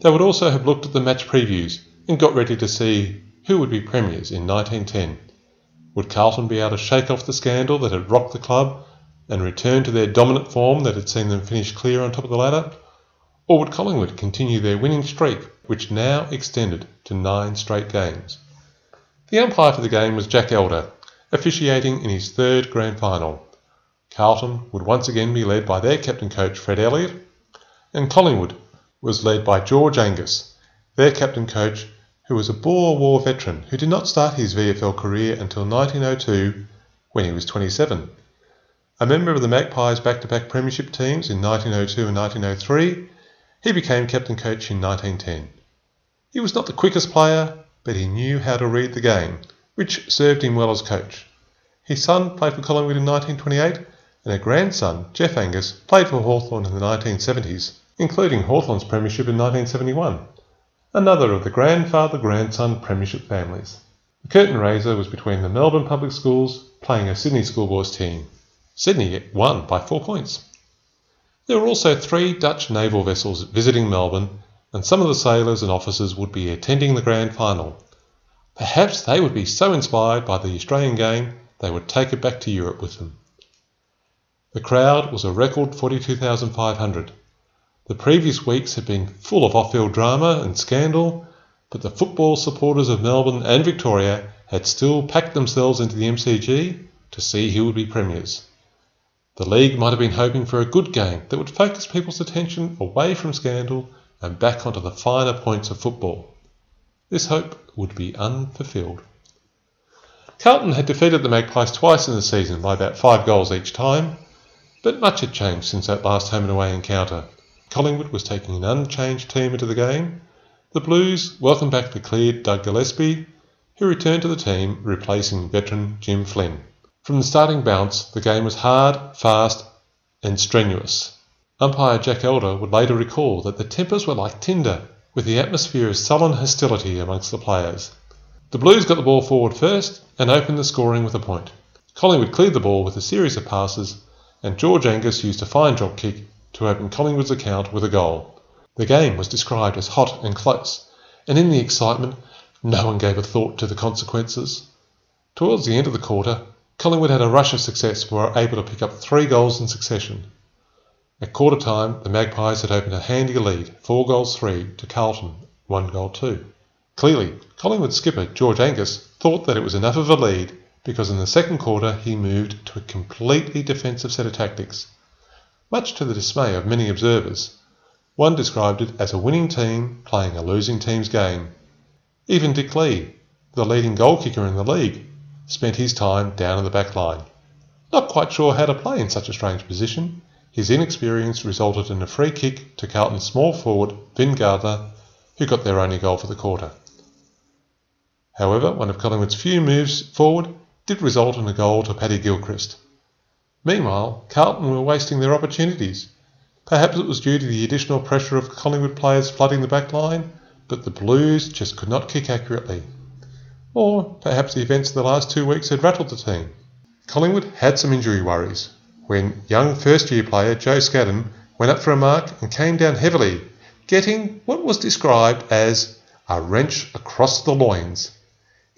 they would also have looked at the match previews and got ready to see who would be premiers in 1910. Would Carlton be able to shake off the scandal that had rocked the club and return to their dominant form that had seen them finish clear on top of the ladder? Or would Collingwood continue their winning streak, which now extended to nine straight games? The umpire for the game was Jack Elder, officiating in his third grand final. Carlton would once again be led by their captain coach Fred Elliott, and Collingwood was led by George Angus, their captain coach who was a Boer War veteran who did not start his VFL career until 1902 when he was 27. A member of the Magpies back to back premiership teams in 1902 and 1903, he became captain coach in 1910. He was not the quickest player, but he knew how to read the game, which served him well as coach. His son played for Collingwood in 1928, and a grandson, Geoff Angus, played for Hawthorn in the 1970s, including Hawthorn's premiership in 1971 another of the grandfather grandson premiership families. The curtain raiser was between the Melbourne Public Schools playing a Sydney Schoolboys team. Sydney won by four points. There were also three Dutch naval vessels visiting Melbourne, and some of the sailors and officers would be attending the grand final. Perhaps they would be so inspired by the Australian game they would take it back to Europe with them. The crowd was a record 42,500, the previous weeks had been full of off field drama and scandal, but the football supporters of Melbourne and Victoria had still packed themselves into the MCG to see who would be premiers. The league might have been hoping for a good game that would focus people's attention away from scandal and back onto the finer points of football. This hope would be unfulfilled. Carlton had defeated the Magpies twice in the season by about five goals each time, but much had changed since that last home and away encounter. Collingwood was taking an unchanged team into the game. The Blues welcomed back the cleared Doug Gillespie, who returned to the team, replacing veteran Jim Flynn. From the starting bounce, the game was hard, fast, and strenuous. Umpire Jack Elder would later recall that the tempers were like tinder, with the atmosphere of sullen hostility amongst the players. The Blues got the ball forward first and opened the scoring with a point. Collingwood cleared the ball with a series of passes, and George Angus used a fine drop kick to open Collingwood's account with a goal. The game was described as hot and close, and in the excitement, no one gave a thought to the consequences. Towards the end of the quarter, Collingwood had a rush of success and were able to pick up three goals in succession. At quarter time, the Magpies had opened a handy lead, four goals three, to Carlton, one goal two. Clearly, Collingwood skipper George Angus thought that it was enough of a lead because in the second quarter he moved to a completely defensive set of tactics much to the dismay of many observers. One described it as a winning team playing a losing team's game. Even Dick Lee, the leading goal kicker in the league, spent his time down in the back line. Not quite sure how to play in such a strange position, his inexperience resulted in a free kick to Carlton's small forward, Vin Gardiner, who got their only goal for the quarter. However, one of Collingwood's few moves forward did result in a goal to Paddy Gilchrist. Meanwhile, Carlton were wasting their opportunities. Perhaps it was due to the additional pressure of Collingwood players flooding the back line, but the Blues just could not kick accurately. Or perhaps the events of the last two weeks had rattled the team. Collingwood had some injury worries when young first year player Joe Scaddan went up for a mark and came down heavily, getting what was described as a wrench across the loins.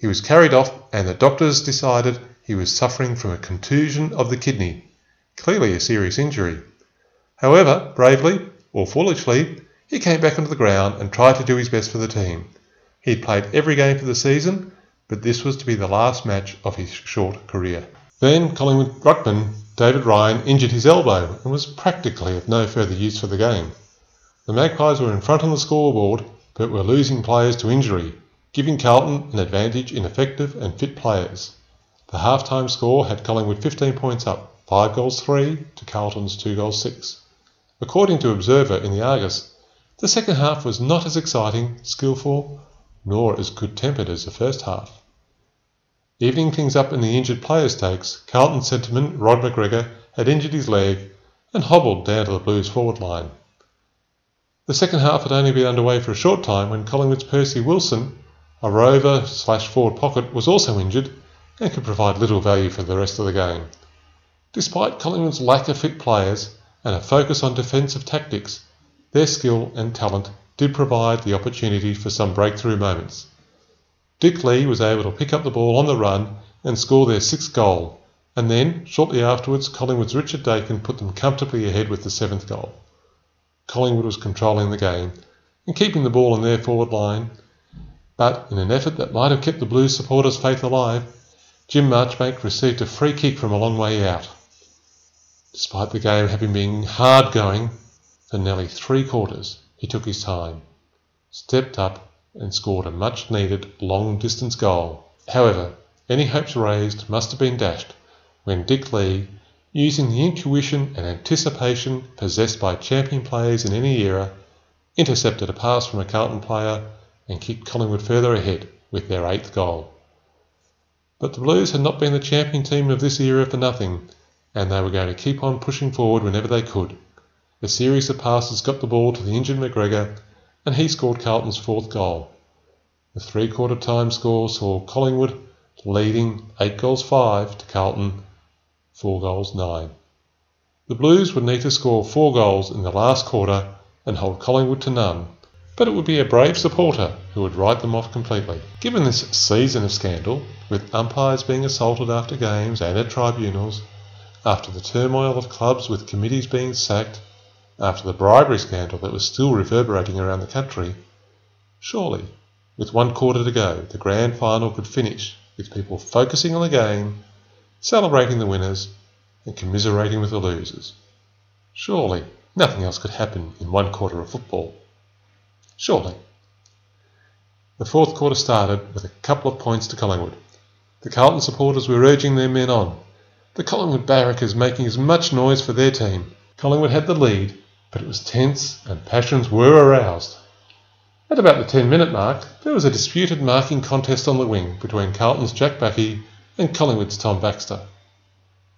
He was carried off, and the doctors decided he was suffering from a contusion of the kidney, clearly a serious injury. However, bravely, or foolishly, he came back onto the ground and tried to do his best for the team. He had played every game for the season, but this was to be the last match of his short career. Then Collingwood ruckman David Ryan injured his elbow and was practically of no further use for the game. The Magpies were in front on the scoreboard, but were losing players to injury, giving Carlton an advantage in effective and fit players. The half-time score had Collingwood 15 points up, 5 goals 3 to Carlton's 2 goals 6. According to Observer in the Argus, the second half was not as exciting, skillful, nor as good tempered as the first half. Evening things up in the injured players' stakes, Carlton centreman Rod McGregor had injured his leg and hobbled down to the Blues forward line. The second half had only been underway for a short time when Collingwood's Percy Wilson, a rover slash forward pocket, was also injured and could provide little value for the rest of the game. Despite Collingwood's lack of fit players and a focus on defensive tactics, their skill and talent did provide the opportunity for some breakthrough moments. Dick Lee was able to pick up the ball on the run and score their sixth goal, and then, shortly afterwards, Collingwood's Richard Daykin put them comfortably ahead with the seventh goal. Collingwood was controlling the game and keeping the ball in their forward line, but in an effort that might have kept the Blues supporters' faith alive, Jim Marchbank received a free kick from a long way out. Despite the game having been hard going for nearly three quarters, he took his time, stepped up and scored a much needed long distance goal. However, any hopes raised must have been dashed when Dick Lee, using the intuition and anticipation possessed by champion players in any era, intercepted a pass from a Carlton player and kicked Collingwood further ahead with their eighth goal. But the Blues had not been the champion team of this era for nothing, and they were going to keep on pushing forward whenever they could. A series of passes got the ball to the injured McGregor and he scored Carlton's fourth goal. The three quarter time score saw Collingwood leading 8 goals 5 to Carlton 4 goals 9. The Blues would need to score 4 goals in the last quarter and hold Collingwood to none, but it would be a brave supporter who would write them off completely. Given this season of scandal, with umpires being assaulted after games and at tribunals, after the turmoil of clubs with committees being sacked, after the bribery scandal that was still reverberating around the country, surely, with one quarter to go, the grand final could finish with people focusing on the game, celebrating the winners, and commiserating with the losers. Surely, nothing else could happen in one quarter of football. Surely. The fourth quarter started with a couple of points to Collingwood. The Carlton supporters were urging their men on. The Collingwood barrackers making as much noise for their team. Collingwood had the lead, but it was tense and passions were aroused. At about the 10 minute mark, there was a disputed marking contest on the wing between Carlton's Jack Bacquie and Collingwood's Tom Baxter.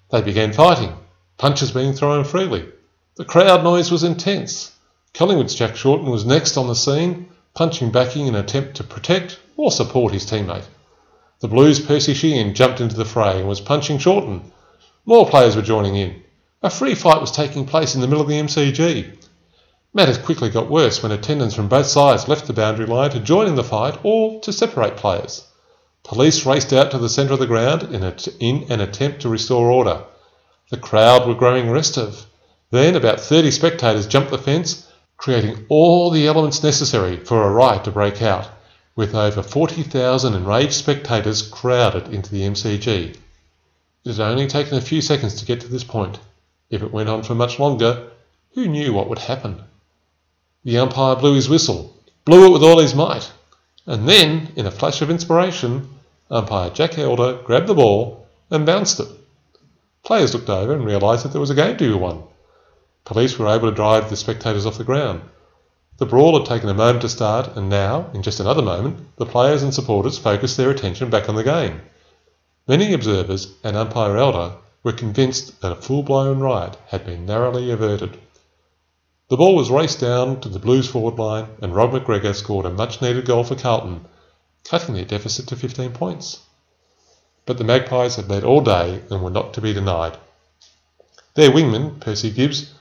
They began fighting, punches being thrown freely. The crowd noise was intense. Collingwood's Jack Shorten was next on the scene, punching Bacquie in an attempt to protect or support his teammate. The Blues' Percy Sheehan jumped into the fray and was punching Shorten. More players were joining in. A free fight was taking place in the middle of the MCG. Matters quickly got worse when attendants from both sides left the boundary line to join in the fight or to separate players. Police raced out to the centre of the ground in, in an attempt to restore order. The crowd were growing restive. Then about 30 spectators jumped the fence, creating all the elements necessary for a riot to break out, with over 40,000 enraged spectators crowded into the MCG. It had only taken a few seconds to get to this point. If it went on for much longer, who knew what would happen? The umpire blew his whistle, blew it with all his might, and then, in a flash of inspiration, umpire Jack Elder grabbed the ball and bounced it. Players looked over and realised that there was a game to be won. Police were able to drive the spectators off the ground. The brawl had taken a moment to start, and now, in just another moment, the players and supporters focused their attention back on the game. Many observers and umpire Elder were convinced that a full-blown riot had been narrowly averted. The ball was raced down to the Blues forward line and Rod McGregor scored a much-needed goal for Carlton, cutting their deficit to 15 points. But the Magpies had led all day and were not to be denied. Their wingman, Percy Gibbs,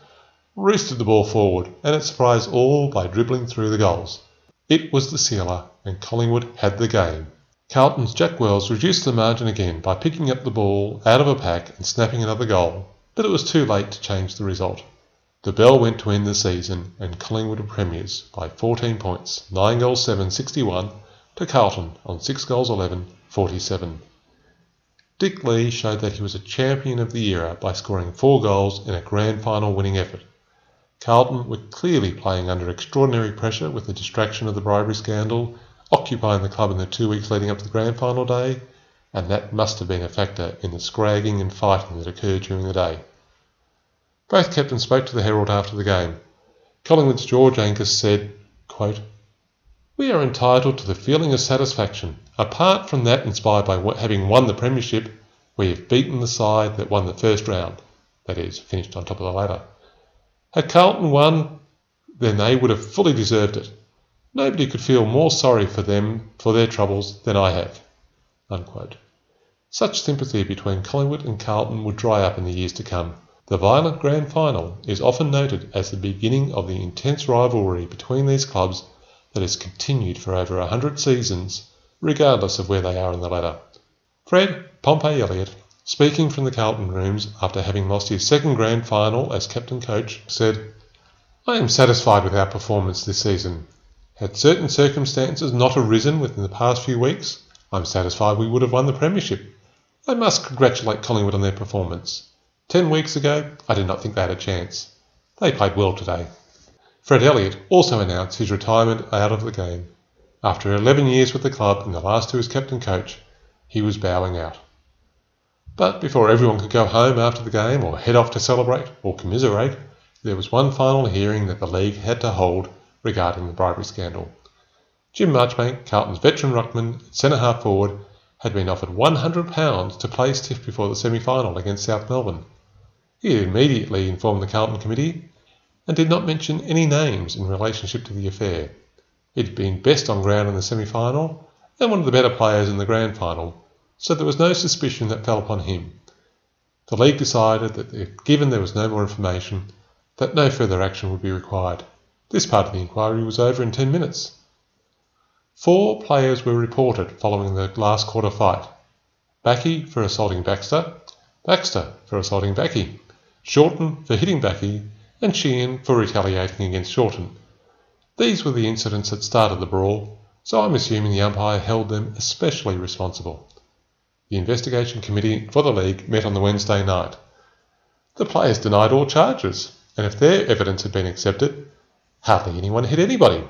roosted the ball forward and it surprised all by dribbling through the goals. It was the sealer and Collingwood had the game. Carlton's Jack Wells reduced the margin again by picking up the ball out of a pack and snapping another goal, but it was too late to change the result. The bell went to end the season and Collingwood were premiers by 14 points, 9 goals 7, 61 to Carlton on 6 goals 11, 47. Dick Lee showed that he was a champion of the era by scoring 4 goals in a grand final winning effort. Carlton were clearly playing under extraordinary pressure with the distraction of the bribery scandal occupying the club in the two weeks leading up to the grand final day, and that must have been a factor in the scragging and fighting that occurred during the day. Both captains spoke to the Herald after the game. Collingwood's George Angus said, quote, we are entitled to the feeling of satisfaction. Apart from that inspired by having won the Premiership, we have beaten the side that won the first round, that is, finished on top of the ladder. Had Carlton won, then they would have fully deserved it. Nobody could feel more sorry for them for their troubles than I have. Unquote. Such sympathy between Collingwood and Carlton would dry up in the years to come. The violent grand final is often noted as the beginning of the intense rivalry between these clubs that has continued for over a hundred seasons, regardless of where they are in the ladder. Fred Pompey Elliott, speaking from the Carlton rooms after having lost his second grand final as captain coach, said, I am satisfied with our performance this season. Had certain circumstances not arisen within the past few weeks, I'm satisfied we would have won the Premiership. I must congratulate Collingwood on their performance. Ten weeks ago, I did not think they had a chance. They played well today. Fred Elliott also announced his retirement out of the game. After 11 years with the club and the last two as captain coach, he was bowing out. But before everyone could go home after the game or head off to celebrate or commiserate, there was one final hearing that the league had to hold regarding the bribery scandal. Jim Marchbank, Carlton's veteran ruckman, centre half forward, had been offered £100 to play stiff before the semi final against South Melbourne. He immediately informed the Carlton Committee and did not mention any names in relationship to the affair. He had been best on ground in the semi final and one of the better players in the grand final, so there was no suspicion that fell upon him. The league decided that, given there was no more information, that no further action would be required. This part of the inquiry was over in ten minutes. Four players were reported following the last quarter fight. Bacquie for assaulting Baxter, Baxter for assaulting Bacquie, Shorten for hitting Bacquie, and Sheehan for retaliating against Shorten. These were the incidents that started the brawl, so I'm assuming the umpire held them especially responsible. The investigation committee for the league met on the Wednesday night. The players denied all charges, and if their evidence had been accepted, hardly anyone hit anybody.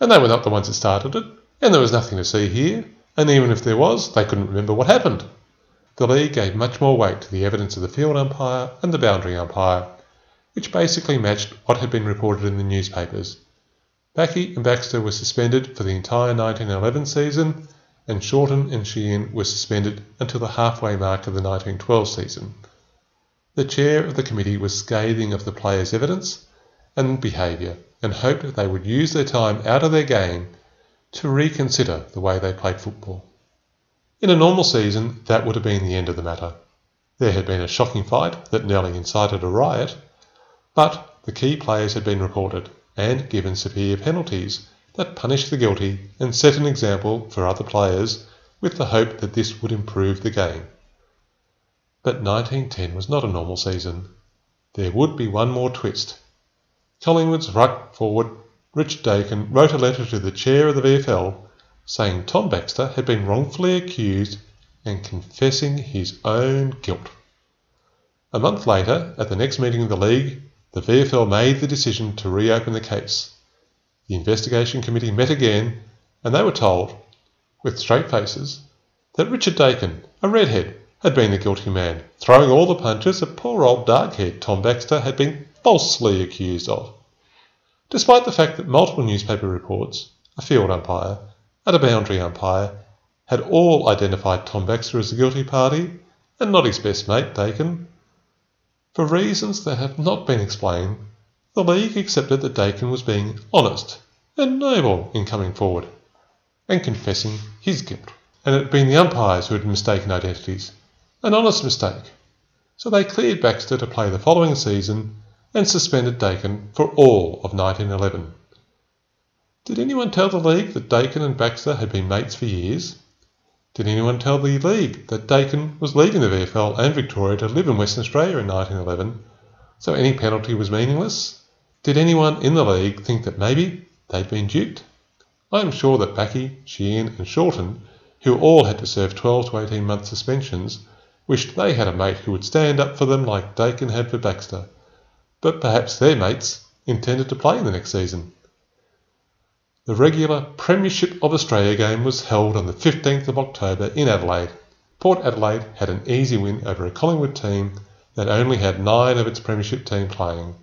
And they were not the ones that started it, and there was nothing to see here, and even if there was, they couldn't remember what happened. The league gave much more weight to the evidence of the field umpire and the boundary umpire, which basically matched what had been reported in the newspapers. Bacquie and Baxter were suspended for the entire 1911 season, and Shorten and Sheehan were suspended until the halfway mark of the 1912 season. The chair of the committee was scathing of the players' evidence and behaviour and hoped they would use their time out of their game to reconsider the way they played football. In a normal season, that would have been the end of the matter. There had been a shocking fight that nearly incited a riot, but the key players had been reported and given severe penalties that punished the guilty and set an example for other players with the hope that this would improve the game. But 1910 was not a normal season. There would be one more twist. Collingwood's ruck forward Richard Daykin wrote a letter to the chair of the VFL saying Tom Baxter had been wrongfully accused and confessing his own guilt. A month later, at the next meeting of the League, the VFL made the decision to reopen the case. The investigation committee met again, and they were told, with straight faces, that Richard Daykin, a redhead, had been the guilty man, throwing all the punches that poor old dark haired Tom Baxter had been falsely accused of. Despite the fact that multiple newspaper reports, a field umpire, and a boundary umpire had all identified Tom Baxter as the guilty party and not his best mate, Daykin. For reasons that have not been explained, the League accepted that Daykin was being honest and noble in coming forward and confessing his guilt. And it had been the umpires who had mistaken identities, an honest mistake. So they cleared Baxter to play the following season and suspended Daykin for all of 1911. Did anyone tell the League that Daykin and Baxter had been mates for years? Did anyone tell the League that Daykin was leaving the VFL and Victoria to live in Western Australia in 1911, so any penalty was meaningless? Did anyone in the League think that maybe they'd been duped? I am sure that Bacquie, Sheehan, and Shorten, who all had to serve 12 to 18 month suspensions, wished they had a mate who would stand up for them like Daykin had for Baxter. But perhaps their mates intended to play in the next season. The regular Premiership of Australia game was held on the 15th of October in Adelaide. Port Adelaide had an easy win over a Collingwood team that only had nine of its Premiership team playing,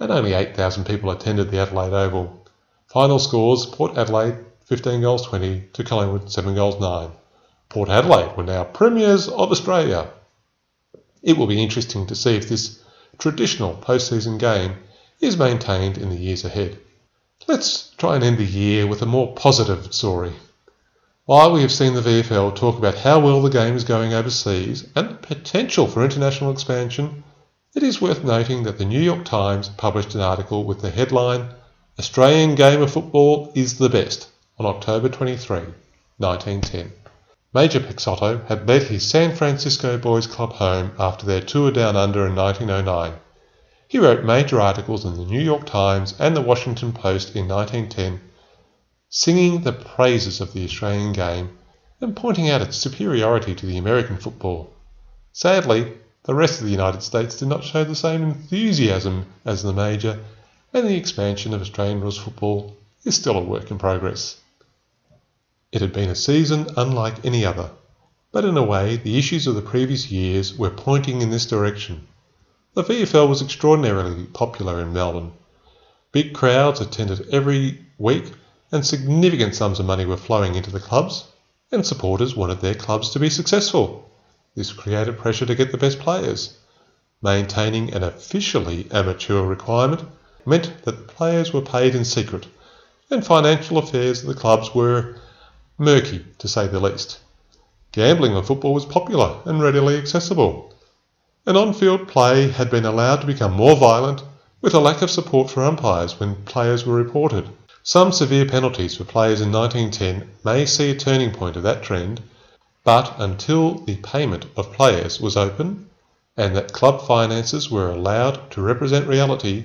and only 8,000 people attended the Adelaide Oval. Final scores Port Adelaide 15 goals 20 to Collingwood 7 goals 9. Port Adelaide were now premiers of Australia. It will be interesting to see if this traditional postseason game is maintained in the years ahead. Let's try and end the year with a more positive story. While we have seen the VFL talk about how well the game is going overseas and the potential for international expansion, it is worth noting that the New York Times published an article with the headline Australian Game of Football is the Best on October 23, 1910. Major Peixotto had led his San Francisco Boys Club home after their tour down under in 1909. He wrote major articles in the New York Times and the Washington Post in 1910, singing the praises of the Australian game and pointing out its superiority to the American football. Sadly, the rest of the United States did not show the same enthusiasm as the Major, and the expansion of Australian rules football is still a work in progress. It had been a season unlike any other, but in a way the issues of the previous years were pointing in this direction. The VFL was extraordinarily popular in Melbourne. Big crowds attended every week, and significant sums of money were flowing into the clubs, and supporters wanted their clubs to be successful. This created pressure to get the best players. Maintaining an officially amateur requirement meant that the players were paid in secret, and financial affairs of the clubs were murky, to say the least. Gambling on football was popular and readily accessible. And on field play had been allowed to become more violent, with a lack of support for umpires when players were reported. Some severe penalties for players in 1910 may see a turning point of that trend, but until the payment of players was open and that club finances were allowed to represent reality,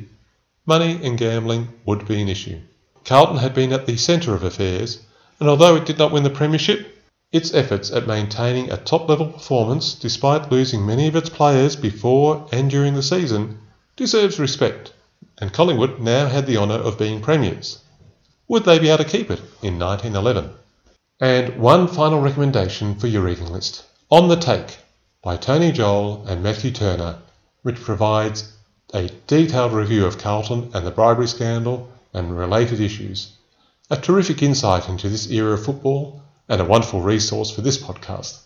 money in gambling would be an issue. Carlton had been at the centre of affairs and although it did not win the Premiership, its efforts at maintaining a top level performance despite losing many of its players before and during the season deserves respect, and Collingwood now had the honour of being premiers. Would they be able to keep it in 1911? And one final recommendation for your reading list On the Take by Tony Joel and Matthew Turner, which provides a detailed review of Carlton and the bribery scandal and related issues a terrific insight into this era of football and a wonderful resource for this podcast.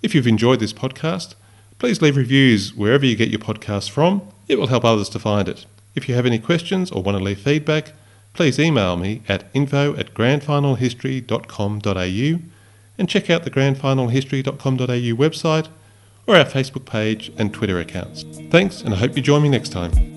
If you've enjoyed this podcast, please leave reviews wherever you get your podcasts from. It will help others to find it. If you have any questions or want to leave feedback, please email me at info at grandfinalhistory.com.au and check out the grandfinalhistory.com.au website or our Facebook page and Twitter accounts. Thanks, and I hope you join me next time.